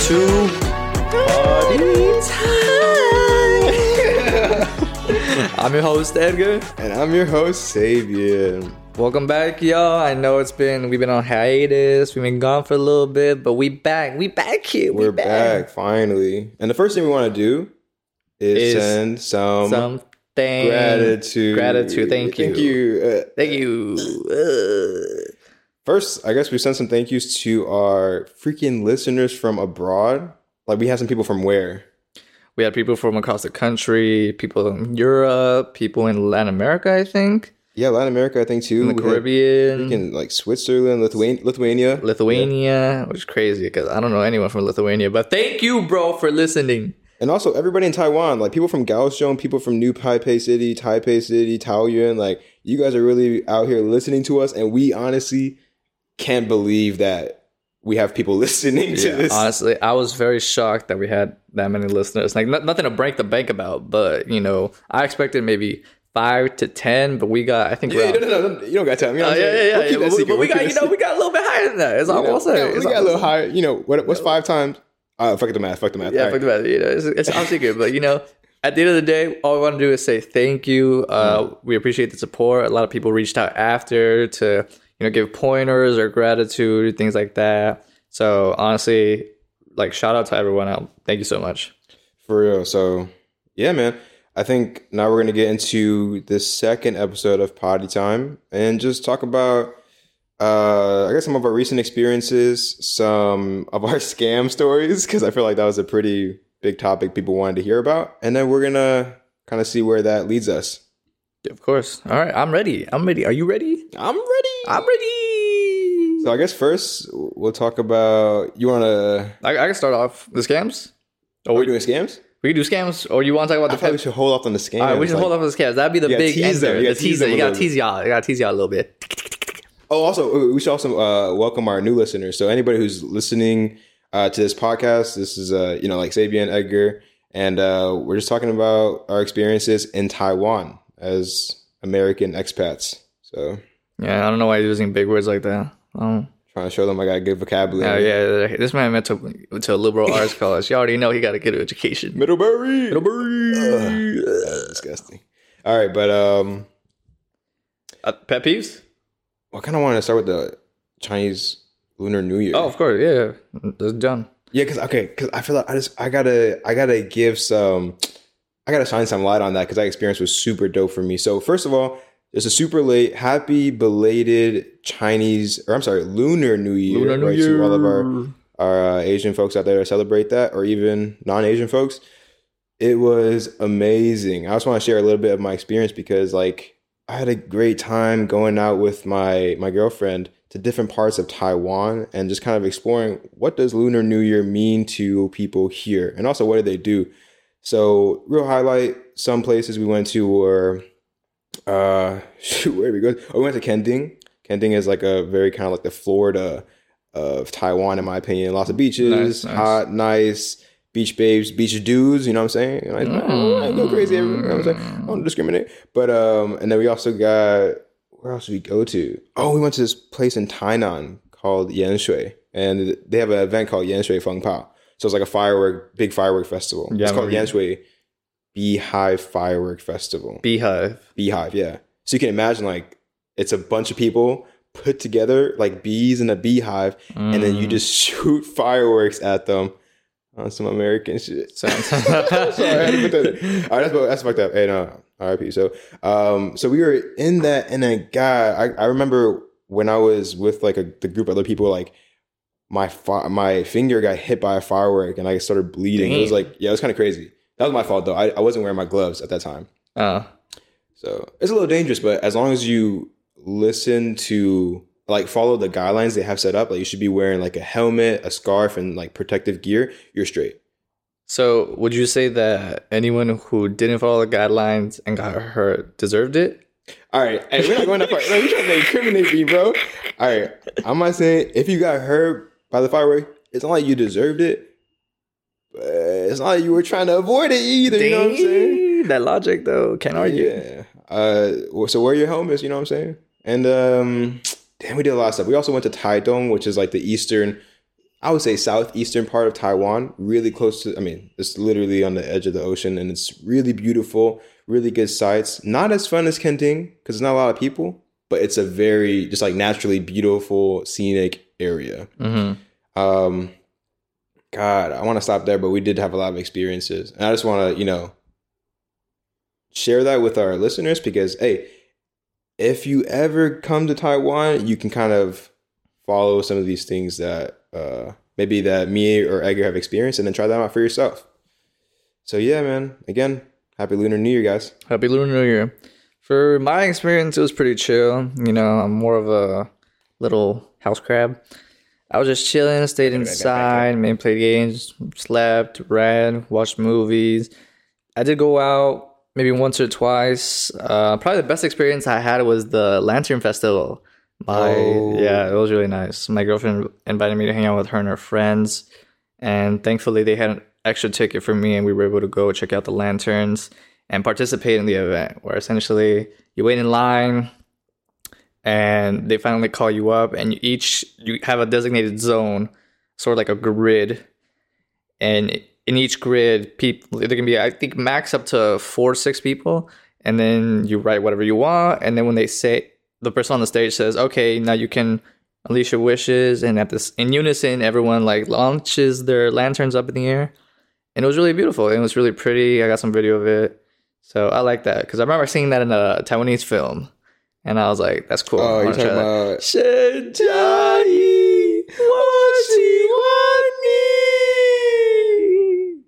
welcome back to Party Time. I'm your host Edgar. And I'm your host, Sabian. Welcome back, y'all. I know it's been we've been on hiatus, we've been gone for a little bit, but we back. We back here. We We're back. finally. And the first thing we want to do is, Is send some, Something gratitude. Gratitude. Thank you. Thank you. Uh, Thank you. Uh, first, I guess we send some thank yous to our freaking listeners from abroad. Like we had some people from where? we had people from across the country, people in Europe, people in Latin America, I think, Yeah, Latin America, I think too. in the We Caribbean. freaking, like Switzerland, Lithuania, Lithuania. Lithuania, which is crazy because I don't know anyone from Lithuania. But thank you, bro, for listening. And also everybody in Taiwan, like people from Kaohsiung, people from New Taipei City, Taipei City, Taoyuan, like you guys are really out here listening to us, and we honestly can't believe that we have people listening to this. Honestly, I was very shocked that we had that many listeners. Like no- nothing to break the bank about, but you know, I expected maybe five to ten, but we got I think Yeah, no, no, no, you don't got time. You know Uh, yeah, yeah, yeah. keep But, we- but we got you know we got a little bit higher than that. It's all. I'm saying. We got a little higher. You know, what, what's five times? Uh, fuck the math. Fuck the math. Yeah, All fuck right. the matter. You know, it's, it's our secret. But you know, at the end of the day, all we want to do is say thank you. Uh, Mm. We appreciate the support. A lot of people reached out after to you know give pointers or gratitude, things like that. So honestly, like shout out to everyone out. Thank you so much. For real. So, yeah, man. I think now we're going to get into the second episode of Party Time and just talk about, uh, I guess, some of our recent experiences, some of our scam stories, because I feel like that was a pretty big topic people wanted to hear about. And then we're going to kind of see where that leads us. Of course. All right, I'm ready. I'm ready. Are you ready? I'm ready. I'm ready. So, I guess first we'll talk about, you want to, I, I can start off the scams. are we doing scams? We can do scams, or you want to talk about I the feel we should hold off on the scams. All right, we should like- hold off on the scams. That'd be the Yeah, big tease them. ender, You the tease teaser. You gotta tease y'all. You gotta tease y'all a little bit. Oh, also, we should also uh, welcome our new listeners. So anybody who's listening uh, to this podcast, this is uh, you know like Sabian Edgar, and uh, we're just talking about our experiences in Taiwan as American expats. So Yeah, I don't know why you're using big words like that. Oh, trying to show them I got a good vocabulary. yeah. yeah. This man went to to a liberal arts college. You already know he got a good education. Middlebury. Middlebury. Ugh, disgusting. All right, but um, Uh, pet peeves? I kind of want to start with the Chinese Lunar New Year. Oh, of course. Yeah, that's done. Yeah, because okay, because I feel like I just I gotta I gotta give some I gotta shine some light on that because that experience was super dope for me. So first of all, it's a super late happy belated Chinese or I'm sorry Lunar New Year, Lunar New right, Year. to all of our our uh, Asian folks out there that celebrate that or even non Asian folks. It was amazing. I just want to share a little bit of my experience because like I had a great time going out with my my girlfriend to different parts of Taiwan and just kind of exploring what does Lunar New Year mean to people here and also what do they do. So, real highlight some places we went to were uh shoot, where we go? Oh, we went to Kenting. Kenting is like a very kind of like the Florida of Taiwan in my opinion. Lots of beaches, Nice, nice. hot, nice beach babes, beach dudes, you know what I'm saying? You know, I, I go crazy, you know what I'm saying? I don't discriminate. But um and then we also got where else did we go to? Oh, we went to this place in Tainan called Yanshui. And they have an event called Yanshui Feng Pao. So it's like a firework, big firework festival. Yeah, it's called Yanshui Beehive Firework Festival. Beehive. Beehive, yeah. So you can imagine like it's a bunch of people put together like bees in a beehive, and then you Mm. just shoot fireworks at them on some American shit. Sounds- Sorry, I had to put that- All right, that's, that's fucked up. Hey, no, RIP. So, um, so we were in that, and a guy. I, I remember when I was with like a the group of other people, like my fi- my finger got hit by a firework, and I started bleeding. It was like, yeah, it was kind of crazy. That was my fault though. I, I wasn't wearing my gloves at that time. Oh, So it's a little dangerous, but as long as you listen to like follow the guidelines they have set up, like you should be wearing like a helmet, a scarf, and like protective gear, you're straight. so would you say that anyone who didn't follow the guidelines and got hurt deserved it? All right, hey, we're not going that far. No, you're trying to incriminate me, bro. All right, I'm not saying if you got hurt by the firework, it's not like you deserved it. But it's not like you were trying to avoid it either. You know what I'm saying? That logic though, can't argue. Yeah. Uh, so wear your helmets. You know what I'm saying? And um, damn, we did a lot of stuff. We also went to Taidong, which is like the eastern I would say southeastern part of Taiwan, really close to. I mean, it's literally on the edge of the ocean, and it's really beautiful, really good sights. Not as fun as Kenting because there's not a lot of people, but it's a very just like naturally beautiful, scenic area. Mm-hmm. Um, God, I want to stop there, but we did have a lot of experiences, and I just want to, you know, share that with our listeners because, hey, if you ever come to Taiwan, you can kind of follow some of these things that uh, maybe that me or Edgar have experienced, and then try them out for yourself. So yeah, man. Again, happy Lunar New Year, guys. Happy Lunar New Year. For my experience, it was pretty chill. You know, I'm more of a little house crab. I was just chilling, stayed inside, maybe played games, slept, read, watched movies. I did go out maybe once or twice. Uh, probably the best experience I had was the Lantern Festival. My Oh. yeah, it was really nice. My girlfriend invited me to hang out with her and her friends, and thankfully they had an extra ticket for me, and we were able to go check out the lanterns and participate in the event. Where essentially you wait in line, and they finally call you up, and you each you have a designated zone, sort of like a grid, and in each grid, people there can be I think max up to four six people, and then you write whatever you want, and then when they say the person on the stage says, "Okay, now you can unleash your wishes," and at this in unison, everyone like launches their lanterns up in the air, and it was really beautiful. It was really pretty. I got some video of it, so I like that because I remember seeing that in a Taiwanese film, and I was like, "That's cool." I Oh, you're wanna try talking that. about Shenjai, Washiwani.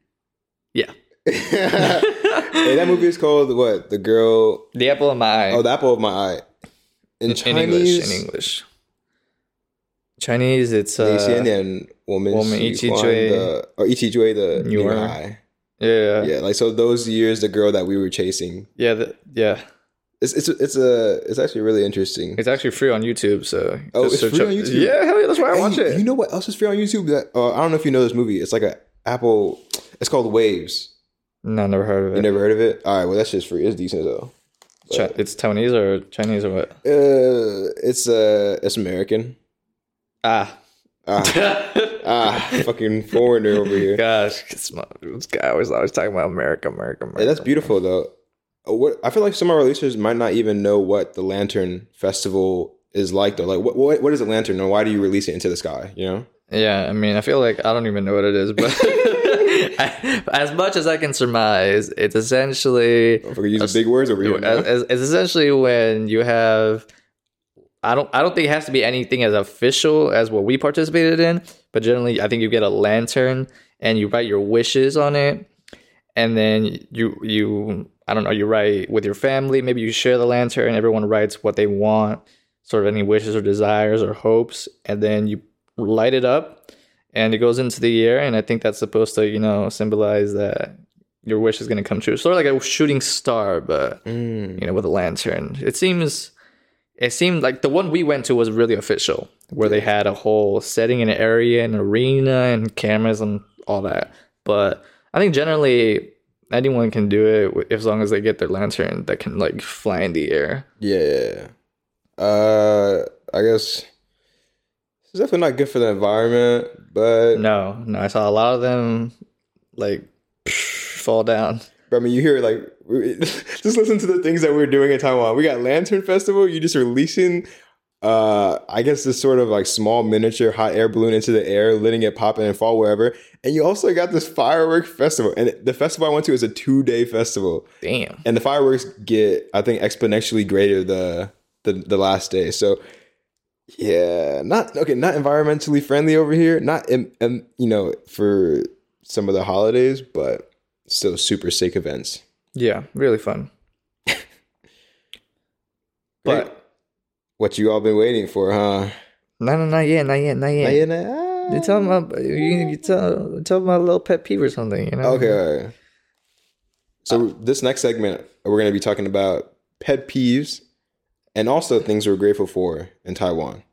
Yeah. hey, that movie is called what? The girl. The apple of my eye. Oh, the apple of my eye. In, in, Chinese, in English. In English. Chinese, it's 李 uh, 先年我们我们一起喜欢追的- or 一起追的女孩。女儿 yeah, yeah, Yeah, like so those years, the girl that we were chasing. yeah, the, yeah. It's it's it's a it's actually really interesting. It's actually free on YouTube, so Oh, it's free up- on YouTube? Yeah, hell yeah, that's why I Hey, watch it. You know what else is free on YouTube? That uh, I don't know if you know this movie. It's like a Apple. It's called Waves. no, never heard of You it. never heard of it? All right, well that's just free. It's decent though. It's Taiwanese or Chinese or what? Uh, it's uh, it's American. Ah, Ah, ah, fucking foreigner over here. gosh, this guy always always talking about America, America, America. Hey, that's beautiful though. Uh, What I feel like some of our listeners might not even know what the Lantern Festival is like though. Like, what what, what is a lantern and why do you release it into the sky? You know? Yeah, I mean, I feel like I don't even know what it is, but I, as much as I can surmise, it's essentially If using big words over here. now. as, as, it's essentially when you have. I don't. I don't think it has to be anything as official as what we participated in, but generally, I think you get a lantern and you write your wishes on it, and then you you I don't know you write with your family. Maybe you share the lantern. Everyone writes what they want, sort of any wishes or desires or hopes, and then you light it up, and it goes into the air. And I think that's supposed to you know symbolize that your wish is going to come true. Sort of like a shooting star, but Mm. you know with a lantern. It seems. It seemed like the one we went to was really official, where they had a whole setting in an area, an arena, and cameras and all that. But I think generally anyone can do it as long as they get their lantern that can like fly in the air. Yeah. Uh, I guess it's definitely not good for the environment, but No, no, I saw a lot of them like fall down. But I mean, you hear like just listen to the things that we're doing in Taiwan. We got Lantern Festival. You just releasing, uh, I guess this sort of like small miniature hot air balloon into the air, letting it pop in and fall wherever. And you also got this firework festival. And the festival I went to is a two day festival, Damn. and the fireworks get I think exponentially greater the the the last day. So. Yeah, not okay. Not environmentally friendly over here. Not, in, in, you know, for some of the holidays, but still super sick events. Yeah, really fun. But what you all been waiting for, huh? no, no, not yet, not yet, not yet. You tell them about, you, you tell tell them a little pet peeve or something. You know? Okay. all right. So this next segment, we're going to be talking about pet peeves and also things we're grateful for in Taiwan.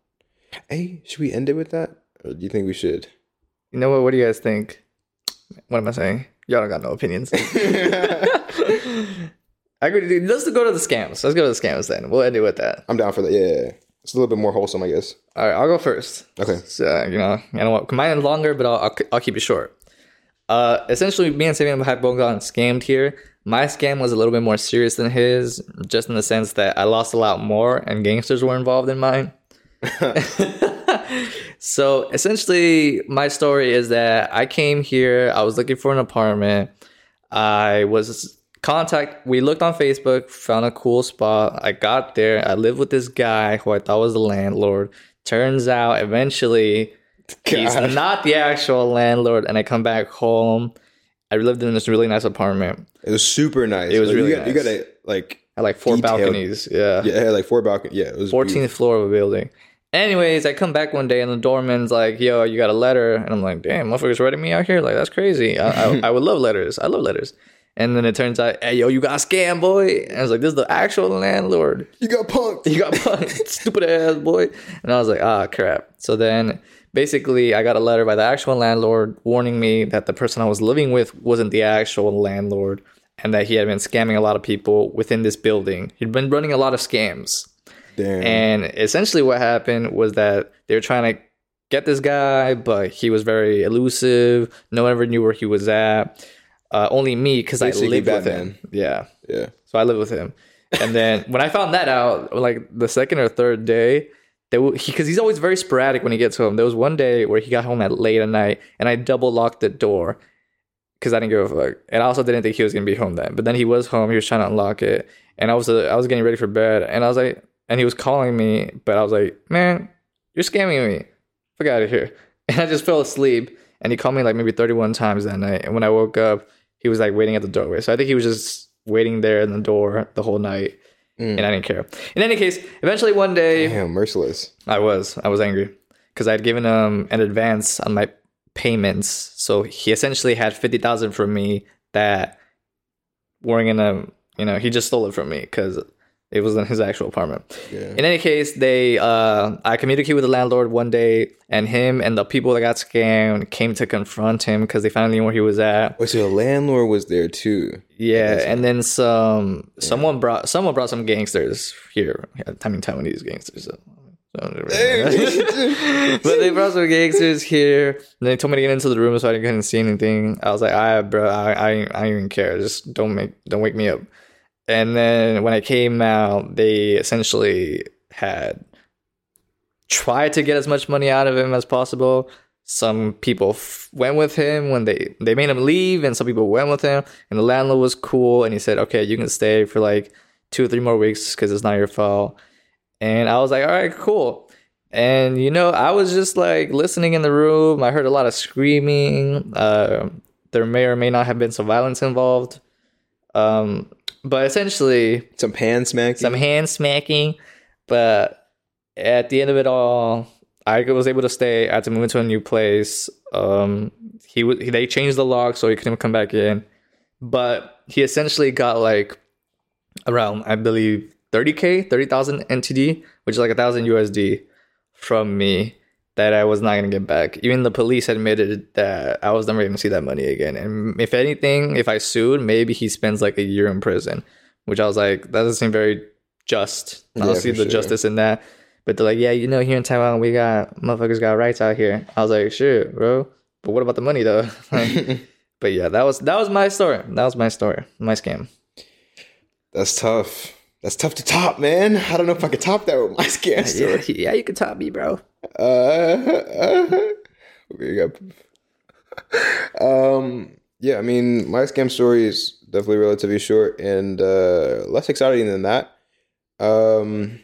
Hey, should we end it with that, or do you think we should? You know what? What do you guys think? What am I saying? Y'all don't got no opinions. I agree. dude. Let's go to the scams. Let's go to the scams then. We'll end it with that. I'm down for that. Yeah. It's a little bit more wholesome, I guess. All right, I'll go first. Okay. So, you know, you know what? Mine is longer, but I'll, I'll, I'll keep it short. Uh, essentially, me and Sabian have both gotten scammed here. My scam was a little bit more serious than his, just in the sense that I lost a lot more and gangsters were involved in mine. so essentially, my story is that I came here, I was looking for an apartment. I was contact we looked on Facebook, found a cool spot. I got there. I lived with this guy who I thought was the landlord. Turns out eventually he's God. not the actual landlord and I come back home. I lived in this really nice apartment. It was super nice. It was Like, really you got, You nice. got a like I had like four Detailed. balconies. Yeah. yeah, like four balconies. Yeah, it was 14th beautiful. floor of a building. Anyways, I come back one day and the doorman's like, "Yo, you got a letter?" And I'm like, "Damn, motherfuckers writing me out here? Like that's crazy. I, I, I would love letters. I love letters." And then it turns out, "Hey, yo, you got scammed, boy." And I was like, "This is the actual landlord. You got punked. You got punked, stupid ass boy." And I was like, "Ah, crap." So then, basically, I got a letter by the actual landlord warning me that the person I was living with wasn't the actual landlord, and that he had been scamming a lot of people within this building. He'd been running a lot of scams. Damn. And essentially, what happened was that they were trying to get this guy, but he was very elusive. No one ever knew where he was at. Uh, only me, because I lived with him. Yeah, yeah. so I lived with him. And then when I found that out, like the second or third day, because he's always very sporadic when he gets home. There was one day where he got home at late at night, and I double locked the door because I didn't give a fuck, and I also didn't think he was gonna be home then. But then he was home. He was trying to unlock it, and I was uh, I was getting ready for bed, and I was like, and he was calling me, but I was like, man, you're scamming me. Fuck out of here. And I just fell asleep, and he called me like maybe 31 times that night. And when I woke up, he was like waiting at the doorway. So I think he was just waiting there in the door the whole night, Mm. and I didn't care. In any case, eventually one day, Damn, merciless. I was I was angry because I had given him an advance on my payments, so he essentially had fifty thousand from me that weren't gonna, you know, he just stole it from me because it was in his actual apartment. Yeah. In any case, they uh, I communicated with the landlord one day, and him and the people that got scammed came to confront him because they finally knew where he was at. Wait, so the landlord was there too. Yeah, That's and then some someone brought someone brought some gangsters here. I mean, Taiwanese gangsters. So. but they brought some gangsters here. And they told me to get into the room so I couldn't see anything. I was like, "I, bro, I, I, I don't even care. Just don't make, don't wake me up." And then when I came out, they essentially had tried to get as much money out of him as possible. Some people f- went with him when they they made him leave, and some people went with him. And the landlord was cool, and he said, "Okay, you can stay for like two or three more weeks because it's not your fault." And I was like, "All right, cool." And you know, I was just like listening in the room. I heard a lot of screaming. Uh, there may or may not have been some violence involved. Um, but essentially, Some hand smacking. some hand smacking. But at the end of it all, I was able to stay. I had to move into a new place. Um, he was they changed the lock so he couldn't come back in. But he essentially got like around, I believe, 30k, 30,000 NTD, which is like a thousand USD from me that I was not gonna get back. Even the police admitted that I was never gonna see that money again. And if anything, if I sued, maybe he spends like a year in prison. Which I was like, that doesn't seem very just. I don't Yeah, see the sure. justice in that. But they're like, yeah, you know, here in Taiwan, we got motherfuckers got rights out here. I was like, sure, bro. But what about the money though? Like, but yeah, that was that was my story. That was my story, my scam. That's tough. That's tough to top, man. I don't know if I could top that with my scam story. Yeah, yeah, you could top me, bro. Uh, got. Um. Yeah, I mean, my scam story is definitely relatively short and uh, less exciting than that. Um,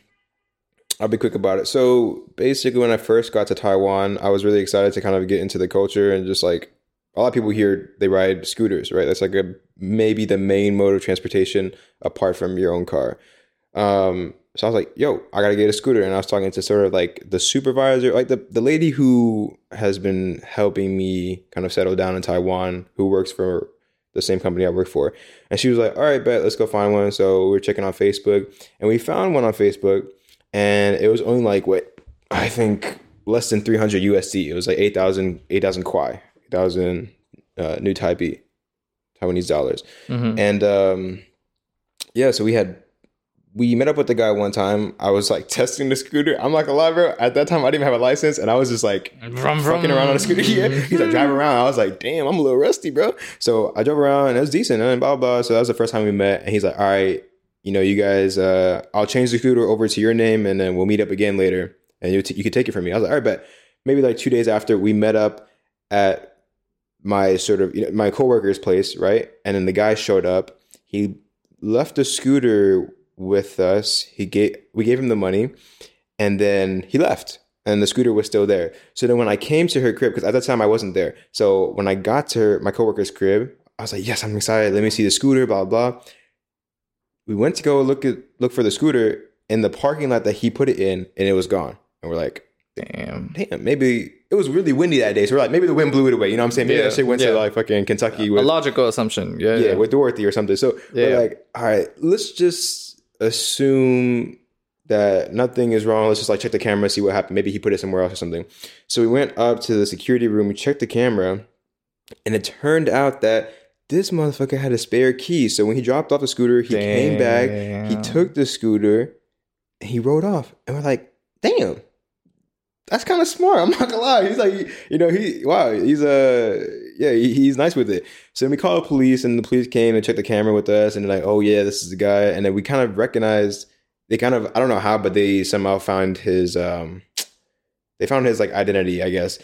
I'll be quick about it. So basically, when I first got to Taiwan, I was really excited to kind of get into the culture and just like a lot of people here, they ride scooters, right? That's like a maybe the main mode of transportation apart from your own car. Um, so I was like, yo, I gotta get a scooter. And I was talking to sort of like the supervisor, like the, the lady who has been helping me kind of settle down in Taiwan, who works for the same company I work for. And she was like, all right, bet, let's go find one. So we were checking on Facebook and we found one on Facebook and it was only like what I think less than 300 USD. It was like 8,000 8,000 kwai, 8,000 uh, new Taipei, Taiwanese dollars. Mhm. And um, yeah, so we had we met up with the guy one time. I was like testing the scooter. I'm like a lie, bro. At that time, I didn't even have a license, and I was just like Vroom, fucking around on a scooter. Yeah, he's like driving around. I was like, damn, I'm a little rusty, bro. So I drove around, and it was decent, and blah blah. So that was the first time we met, and he's like, all right, you know, you guys, uh, I'll change the scooter over to your name, and then we'll meet up again later, and you t- you can take it from me. I was like, all right, but maybe like two days after we met up at my sort of you know, my coworker's place, right? And then the guy showed up. He left the scooter with us. He gave we gave him the money, and then he left. And the scooter was still there. So then when I came to her crib, because at that time I wasn't there. So when I got to her, my coworker's crib, I was like, "Yes, I'm excited. Let me see the scooter." Blah blah. We went to go look at look for the scooter in the parking lot that he put it in, and it was gone. And we're like, Damn. damn, maybe it was really windy that day. So we're like, maybe the wind blew it away. You know what I'm saying? Maybe Yeah, that shit went yeah. to like fucking Kentucky A logical assumption. Yeah. yeah, Yeah. with Dorothy or something. So Yeah. we're like, all right, let's just assume that nothing is wrong. Let's just like check the camera, see what happened. Maybe he put it somewhere else or something. So we went up to the security room, we checked the camera, and it turned out that this motherfucker had a spare key. So when he dropped off the scooter, he came back, he took the scooter, and he rode off. And we're like, damn. That's kind of smart. I'm not gonna lie. He's like, you know, he wow. He's uh, yeah, he, he's nice with it. So we called the police, and the police came and checked the camera with us, and they're like, oh yeah, this is the guy. And then we kind of recognized. They kind of I don't know how, but they somehow found his um, they found his like identity. I guess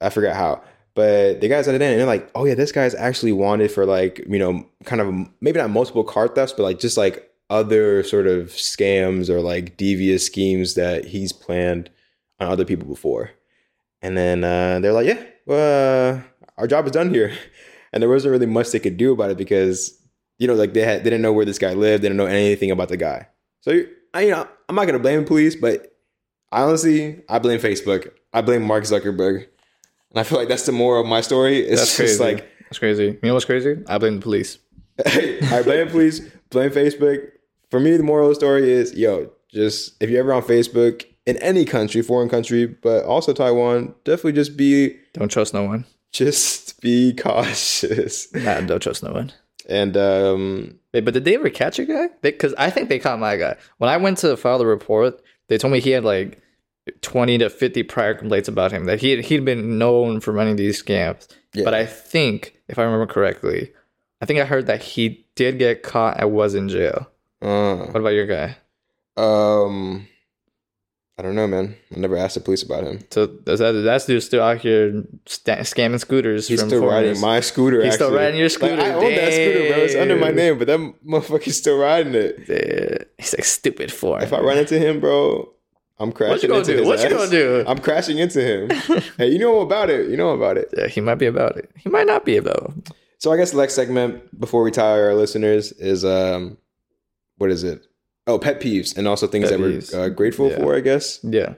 I forgot how, but the guys got his identity, and they're like, oh yeah, this guy's actually wanted for like you know, kind of maybe not multiple car thefts, but like just like other sort of scams or like devious schemes that he's planned on other people before. And then uh, they're like, yeah, well, uh, our job is done here. And there wasn't really much they could do about it because, you know, like they, had, they didn't know where this guy lived. They didn't know anything about the guy. So, I, you know, I'm not going to blame the police, but I honestly, I blame Facebook. I blame Mark Zuckerberg. And I feel like that's the moral of my story. It's That's just crazy. like, That's crazy. You know what's crazy? I blame the police. I blame the police, blame Facebook. For me, the moral of the story is, yo, just if you're ever on Facebook in any country, foreign country, but also Taiwan, definitely just be Don't trust no one. Just be cautious. Nah, don't trust no one. And um Wait, but did they ever catch a guy? Because I think they caught my guy. When I went to file the report, they told me he had like twenty to fifty prior complaints about him. That he had, he'd been known for running these scams. Yeah. But I think, if I remember correctly, I think I heard that he did get caught and was in jail. uh, What about your guy? um I don't know, man. I never asked the police about him. So does that that's dude still out here sta scamming scooters? He's still riding my scooter. He's still riding your Like, scooter. I own that scooter, bro. It's under my name, but that motherfucker's still riding it. Yeah. He's like stupid for. If I run into him, bro, I'm crashing what you gonna into do? his What you gonna do? I'm crashing into him. hey, you know about it. You know about it. yeah, he might be about it. He might not be about it. So I guess the next segment before we tire our listeners is um, what is it? Oh, pet peeves and also things Pet that peeves. we're uh, grateful Yeah. for. I guess. Yeah.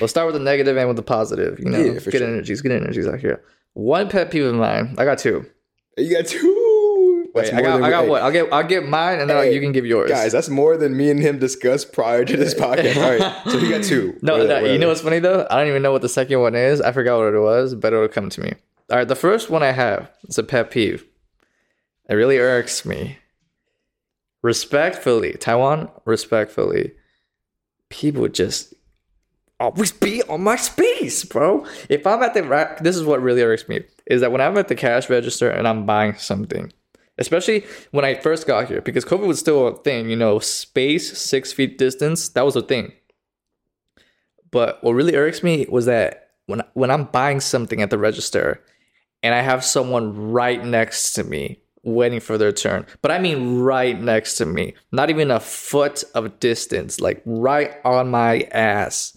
Let's start with the negative and with the positive. You know, Yeah, good sure. energies, good energies out here. One pet peeve of mine. I got two. You got two. Wait, I got, than I got hey, what? I'll get, I'll get mine, and then Hey, you can give yours. Guys, that's more than me and him discussed prior to this podcast. All right, so he got two. No, no, you know what's funny though? I don't even know what the second one is. I forgot what it was, but it'll come to me. All right, the first one I have is a pet peeve. It really irks me. Respectfully, Taiwan, respectfully, people just always be on my space, bro. If I'm at the rack, this is what really irks me is that when I'm at the cash register and I'm buying something, especially when I first got here, because COVID was still a thing, you know, space, six feet distance, that was a thing. But what really irks me was that when when I'm buying something at the register and I have someone right next to me waiting for their turn, but I mean right next to me, not even a foot of distance, like right on my ass.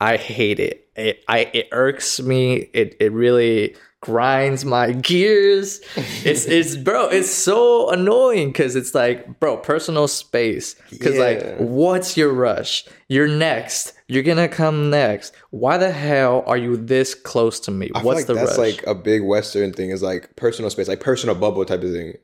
I hate it. It I it irks me. It it really grinds my gears. It's it's bro, it's so annoying because it's like, bro, personal space. Because Yeah. like, what's your rush? You're next. You're gonna come next. Why the hell are you this close to me? I What's like the that's rush? like a big Western thing. Is like personal space, like personal bubble type of thing.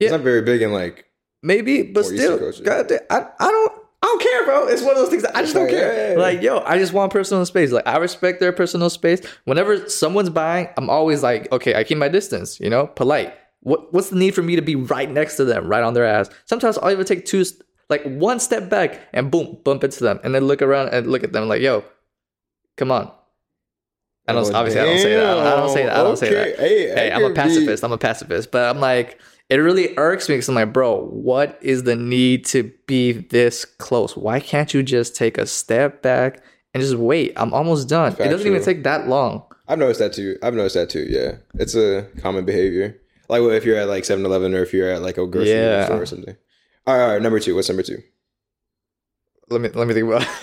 Yeah. It's not very big in like. Maybe, but still. God, I, I don't, don't care, bro. It's one of those things. that I just don't care. Like, yo, I just want personal space. Like, I respect their personal space. Whenever someone's buying, I'm always like, okay, I keep my distance. You know, polite. What, what's the need for me to be right next to them, right on their ass? Sometimes I'll even take two, Like one step back and boom, bump into them, and then look around and look at them like, "Yo, come on." I don't. Oh, obviously, I don't say that. I don't, I don't say that. I don't say that. Hey, Hey, I I'm a could be- pacifist. I'm a pacifist. But I'm like, it really irks me because I'm like, bro, what is the need to be this close? Why can't you just take a step back and just wait? I'm almost done. it doesn't even take that long. I've noticed that too. I've noticed that too. Yeah, it's a common behavior. Like well, if you're at like 7-Eleven or if you're at like a grocery Yeah. store or something. All right, all right. Number two. What's number two? Let me let me think about.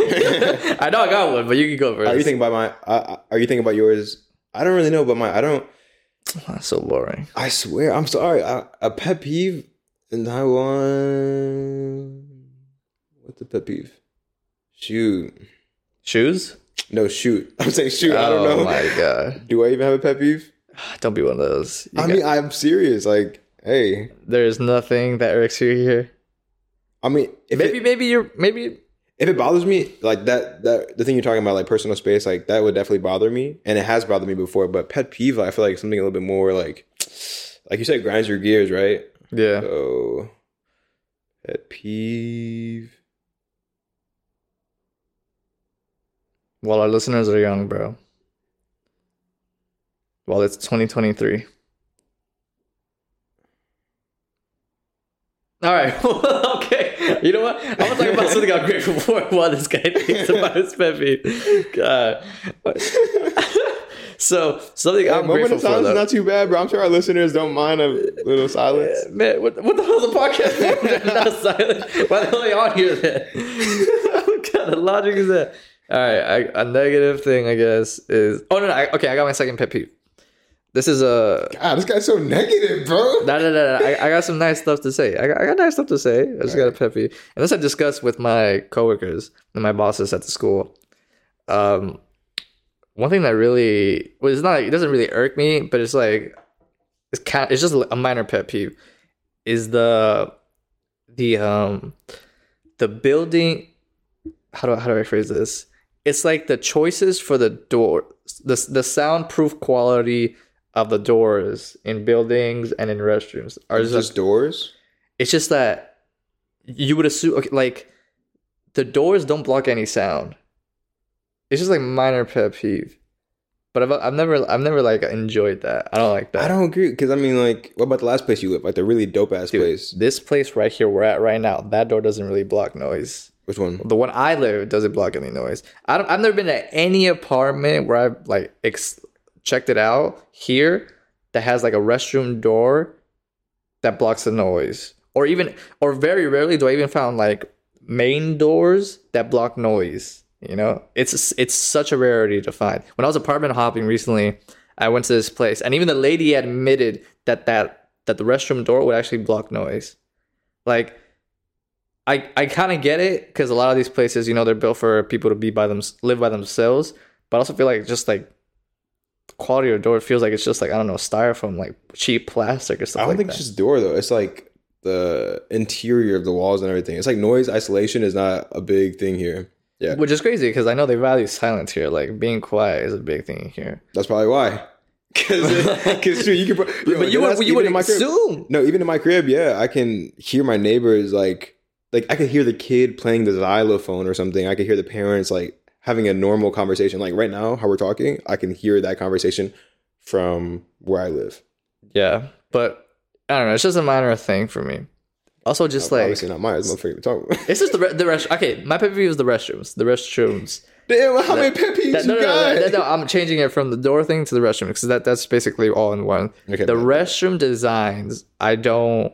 I know I got one, but you can go first. Are you thinking about my? Uh, are you thinking about yours? I don't really know about my. I don't. That's so boring. I swear. I'm sorry. I, a pet peeve in Taiwan. What's a pet peeve? Shoot. Shoes? No, shoot. I'm saying shoot. I don't Oh know. my god! Do I even have a pet peeve? Don't be one of those. You I got- mean, I'm serious. Like, hey. there is nothing that irks you here. I mean, if maybe it, maybe you're maybe if it bothers me, like that, that the thing you're talking about, like personal space, like that would definitely bother me, and it has bothered me before. But pet peeve, I feel like something a little bit more like, like you said, grinds your gears, right? yeah. So, pet peeve. While our listeners are young, bro. While it's 2023. All right. okay. You know what? About something I'm grateful for while this guy thinks about his pet peeve. God. so something Yeah, I'm moment grateful of for. silence Though. is not too bad, bro. I'm sure our listeners don't mind a little silence. Man, what, what the hell's a podcast for? Not silent. Why the hell are they on here then? what kind of logic is that? All right, I, a negative thing, I guess, is. Oh, no, no. I, okay, I got my second pet peeve. This is a. God, this guy's so negative, bro. No, no, no, no. I, I got some nice stuff to say. I got, I got nice stuff to say. I just got a pet peeve. And this I discussed with my coworkers and my bosses at the school. Um, one thing that really well, it's not. It doesn't really irk me, but it's like it's kind. It's just a minor pet peeve. Is the the um the building? How do I, how do I phrase this? It's like the choices for the door, the the soundproof quality of the doors in buildings and in restrooms are It's just just doors. it's just that you would assume okay, like the doors don't block any sound. It's just like minor pet peeve. But I've, I've never I've never like enjoyed that. I don't like that. I don't agree because I mean, like, what about the last place you live? Like the really dope ass place. This place right here we're at right now, that door doesn't really block noise. Which one? The one I live doesn't block any noise. I don't, I've never been to any apartment where I've like ex- checked it out here that has like a restroom door that blocks the noise, or even or very rarely do I even found like main doors that block noise. You know, it's it's such a rarity to find. When I was apartment hopping recently, I went to this place, and even the lady admitted that that that the restroom door would actually block noise. Like I I kind of get it because a lot of these places, you know, they're built for people to be by them, live by themselves. But I also feel like just like quality of the door feels like it's just like I don't know styrofoam, like cheap plastic or stuff. Like that. I don't like think that. it's just door though. It's like the interior of the walls and everything. It's like noise isolation is not a big thing here. Yeah, which is crazy because I know they value silence here. Like being quiet is a big thing here. that's probably why. Because you can, put- yo, but you would you would in my crib. assume. No, even in my crib, yeah, I can hear my neighbors like like I could hear the kid playing the xylophone or something. I could hear the parents like having a normal conversation. Like right now, how we're talking, I can hear that conversation from where I live. Yeah, but I don't know. It's just a minor thing for me. Also, just like Obviously not mine. It's motherfucker to talk about. it's just the re- the rest. Okay, my pet peeve is the restrooms. The restrooms. Damn, how many pet peeves That- no, you no, no, got? no, no, I'm changing it from the door thing to the restroom because that that's basically all in one. Okay, the restroom designs, I don't,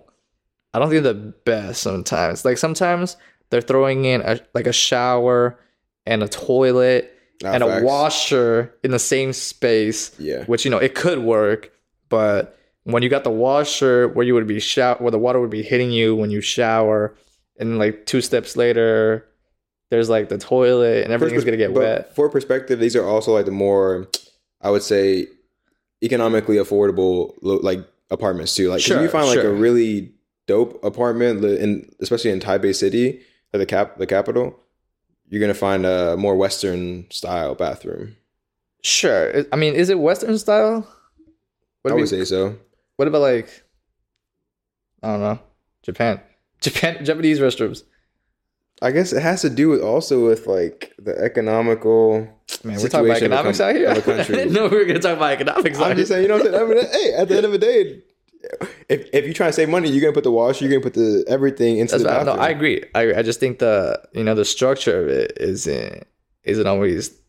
I don't think they're the best sometimes. Like sometimes they're throwing in a like a shower and a toilet Nah, and a washer in the same space, Yeah. which you know it could work, but when you got the washer where you would be shower where the water would be hitting you when you shower, and like two steps later, there's like the toilet and everything's gonna get wet. For perspective, these are also like the more, I would say, economically affordable like apartments too. Like Sure, you find like sure. a really dope apartment in especially in Taipei City, the cap the capital, you're gonna find a more Western style bathroom. Sure. I- mean, is it Western style? What, I do would say so. what about like, I don't know, Japan, Japan, Japanese restrooms? I guess it has to do with also with like the economical. Man, we're talking about situation of a economics com- out here. I didn't know we were gonna talk about economics. I'm just saying, you know what I'm saying? I mean, hey, at the end of the day, if if you're trying to save money, you're gonna put the wash, you're gonna put the everything into That's the right. No. I agree. I I just think the you know the structure of it isn't isn't always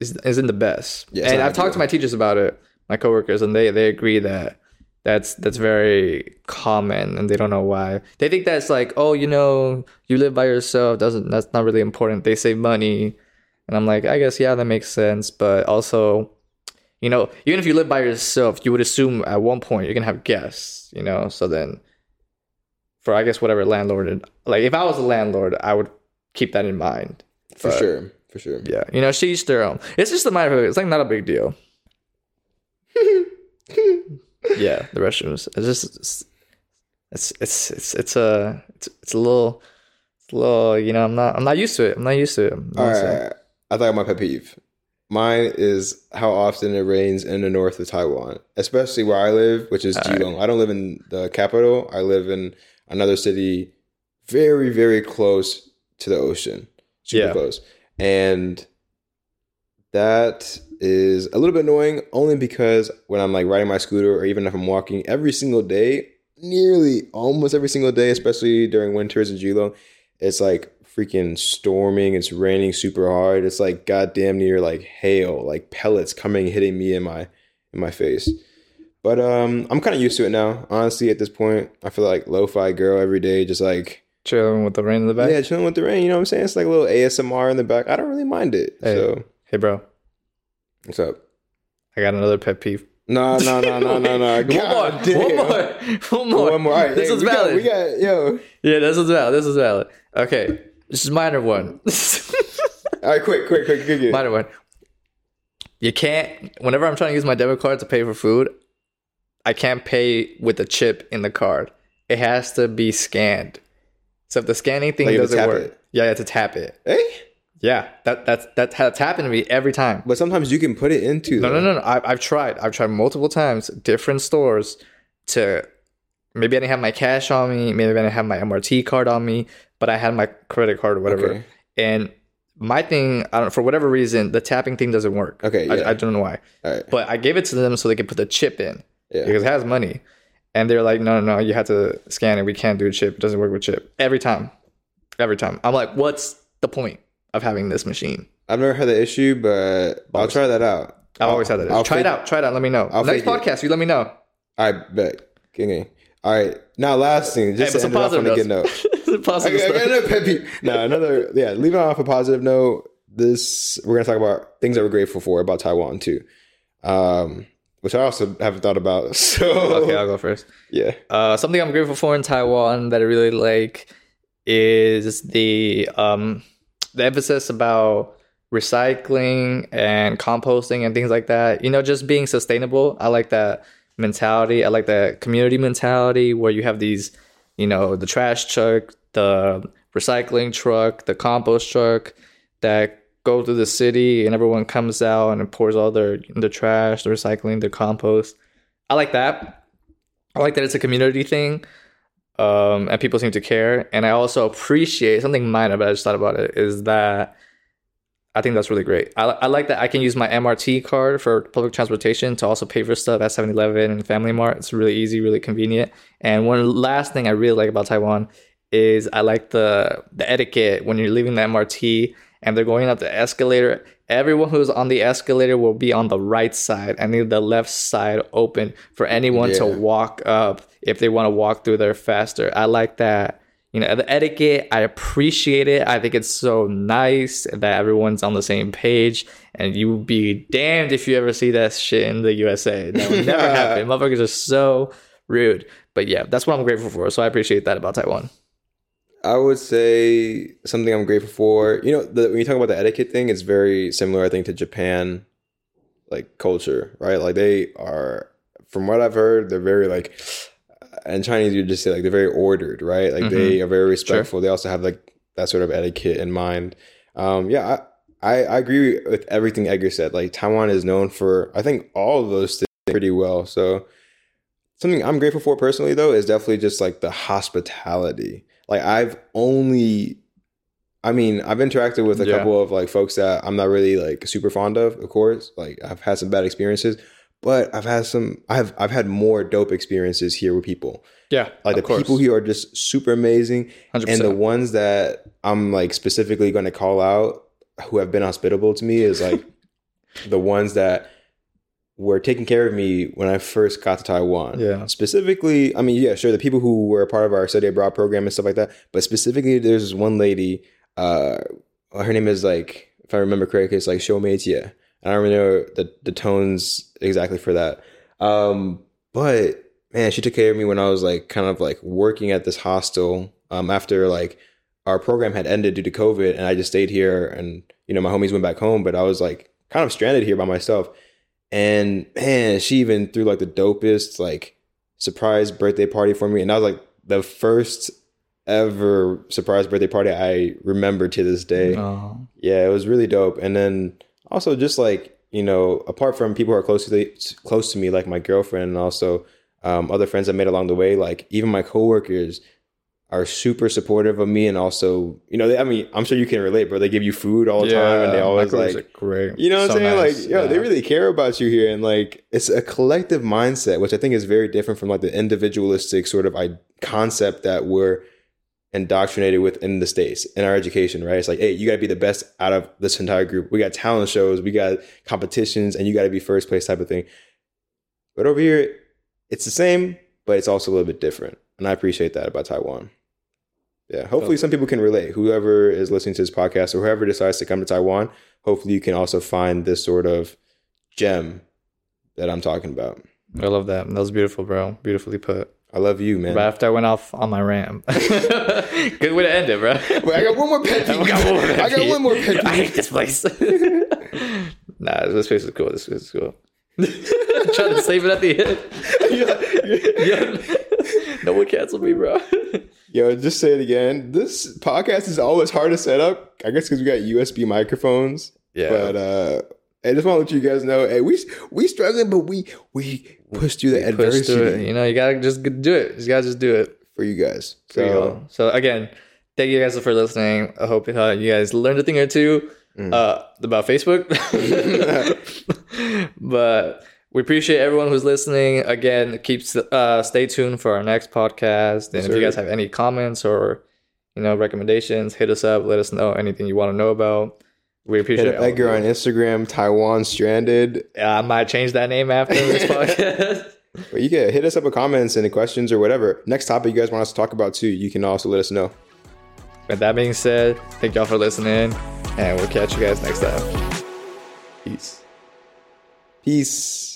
is- isn't the best. Yeah, and I've talked to my teachers about it, my coworkers, and they they agree that that's that's very common, and they don't know why. They think that's like, oh, you know, you live by yourself. Doesn't that's not really important. They save money, and I'm like, I guess yeah, that makes sense, but also. You know, even if you live by yourself, you would assume at one point you're gonna have guests. You know, so then for I guess whatever landlord like if I was a landlord, I would keep that in mind. for sure, for sure. Yeah. You know, she's their own. Um, it's just a matter of it's like not a big deal. yeah, the restrooms. It's just it's it's it's it's, it's a it's, it's a little it's a little, you know, I'm not I'm not used to it. I'm not used to it. All right, used to it. I thought my pet peeve. Mine is how often it rains in the north of Taiwan, especially where I live, which is All right. Keelung. I don't live in the capital. I live in another city, very very close to the ocean, super Yeah. close, and that is a little bit annoying. Only because when I'm like riding my scooter, or even if I'm walking, every single day, nearly almost every single day, especially during winters in Keelung, it's like freaking storming. It's raining super hard. It's like goddamn near like hail, like pellets coming hitting me in my in my face. But um, I'm kind of used to it now. Honestly, at this point, I feel like lo-fi girl every day, just like Chilling with the rain in the back. yeah, chilling with the rain. You know what I'm saying? It's like a little ASMR in the back. I don't really mind it. Hey. So Hey bro, what's up? I got another pet peeve. No, no, no, no, no, no. one more, one more, one more. One more. All right, This hey, is we got- valid. we got yo. Yeah, this is valid. This is valid. Okay, this is minor one. All right, quick, quick, quick, quick. quick. minor one. You can't. Whenever I'm trying to use my debit card to pay for food, I can't pay with the chip in the card. It has to be scanned. So if the scanning thing Like you have to doesn't work, it. yeah, you have to tap it. Hey, Yeah, that that's that's that's happened to me every time. but sometimes you can put it into. No, the- no, no, no. I, I've tried. I've tried multiple times, different stores, to maybe I didn't have my cash on me, maybe I didn't have my MRT card on me, but I had my credit card or whatever. Okay. And my thing, I don't for whatever reason, the tapping thing doesn't work. Okay, yeah. I, I don't know why, right. but I gave it to them so they could put the chip in Yeah. because it has money. And they're like, no, no, no, you have to scan it. We can't do a chip. It doesn't work with chip. Every time. Every time. I'm like, what's the point of having this machine? I've never had the issue, but I'll try that out. I've always had that. I'll try it out. Try it out. Let me know. I'll Next fake it. podcast, you let me know. I bet. King. All right. Now, last thing, just Hey, to end off on a good positive note. Positive I, I got another pet peeve. No, another. Yeah, leaving off a positive note. This we're gonna talk about things that we're grateful for about Taiwan too, um, which I also haven't thought about. So Okay, I'll go first. yeah, Uh, something I'm grateful for in Taiwan that I really like is the um, the emphasis about recycling and composting and things like that. You know, just being sustainable. I like that mentality. I like that community mentality where you have these, you know, the trash truck, the recycling truck, the compost truck that go through the city and everyone comes out and pours all their the trash, the recycling, the compost. I like that. I like that it's a community thing, um, and people seem to care. And I also appreciate something minor, but I just thought about it is that I think that's really great. I, I like that I can use my MRT card for public transportation to also pay for stuff at 7 Eleven and Family Mart. It's really easy, really convenient. And one last thing I really like about Taiwan is I like the the etiquette when you're leaving the MRT and they're going up the escalator. Everyone who's on the escalator will be on the right side and leave the left side open for anyone to walk up if they want to walk through there faster. I like that. You know, the etiquette, I appreciate it. I think it's so nice that everyone's on the same page. And you would be damned if you ever see that shit in the USA. That would never happen. Motherfuckers are so rude. But yeah, that's what I'm grateful for. So I appreciate that about Taiwan. I would say something I'm grateful for. You know, the, when you talk about the etiquette thing, it's very similar, I think, to Japan, like culture, right? Like they are, from what I've heard, they're very like, and Chinese, you just say like they're very ordered, right? Like they are very respectful. They also have like that sort of etiquette in mind. Um, yeah, I, I I agree with everything Edgar said. Like Taiwan is known for, I think, all of those things pretty well. So something I'm grateful for personally, though, is definitely just like the hospitality like I've only I mean, I've interacted with a Yeah. couple of like folks that I'm not really like super fond of, of course. Like I've had some bad experiences, but I've had some I've I've had more dope experiences here with people. Yeah, Like of the course. people here are just super amazing. 100%. And the ones that I'm like specifically going to call out who have been hospitable to me is like the ones that were taking care of me when I first got to Taiwan. Yeah. Specifically, I mean, yeah, sure, the people who were a part of our study abroad program and stuff like that. But specifically, there's this one lady. Uh, her name is like, if I remember correctly, it's like Shou Meitia. I don't remember the the tones exactly for that. Um, but man, she took care of me when I was like kind of like working at this hostel. Um, after like our program had ended due to COVID, and I just stayed here, and you know my homies went back home, but I was like kind of stranded here by myself. And man, she even threw like the dopest like surprise birthday party for me, and I was like the first ever surprise birthday party I remember to this day. Oh, Yeah, it was really dope. And then also just like you know, apart from people who are close to the, close to me, like my girlfriend, and also um, other friends I made along the way, like even my coworkers are super supportive of me, and also you know, they, I mean, I'm sure you can relate, bro. They give you food all the time, and they always like great. you know what So I'm saying? nice, Like, yo, they really care about you here. And like, it's a collective mindset, which I think is very different from like the individualistic sort of I- concept that we're indoctrinated with in the States in our education, right? It's like, hey, you got to be the best out of this entire group. We got talent shows, we got competitions, and you got to be first place type of thing. But over here, it's the same, but it's also a little bit different. And I appreciate that about Taiwan. Yeah, hopefully some people can relate. Whoever is listening to this podcast or whoever decides to come to Taiwan, hopefully you can also find this sort of gem that I'm talking about. I love that. That was beautiful, bro. Beautifully put. I love you, man. Right after I went off on my rant. Good way to end it, bro. Wait, I got one more pet peeve. I got one more pet I got peeve. one more pet I hate this place. nah, this place is cool. This place is cool. Trying to save it at the end. Yeah. no one cancel me, bro. Yo, just say it again. This podcast is always hard to set up. I guess because we got USB microphones. Yeah. But uh, I just want to let you guys know, hey, we we struggling, but we we pushed through the Push adversity through. You know, you gotta just do it. You gotta just do it. for you guys. So y'all. So again, thank you guys for listening. I hope uh, you guys learned a thing or two uh, about Facebook. but we appreciate everyone who's listening. Again, keep uh, stay tuned for our next podcast. And if you guys have any comments or you know recommendations, hit us up. Let us know anything you want to know about. We appreciate hit up all of Edgar on Instagram, Taiwan Stranded. Uh, I might change that name after this podcast. But you can hit us up with comments and questions or whatever. Next topic you guys want us to talk about too, you can also let us know. With that being said, thank y'all for listening, and we'll catch you guys next time. Peace. Peace.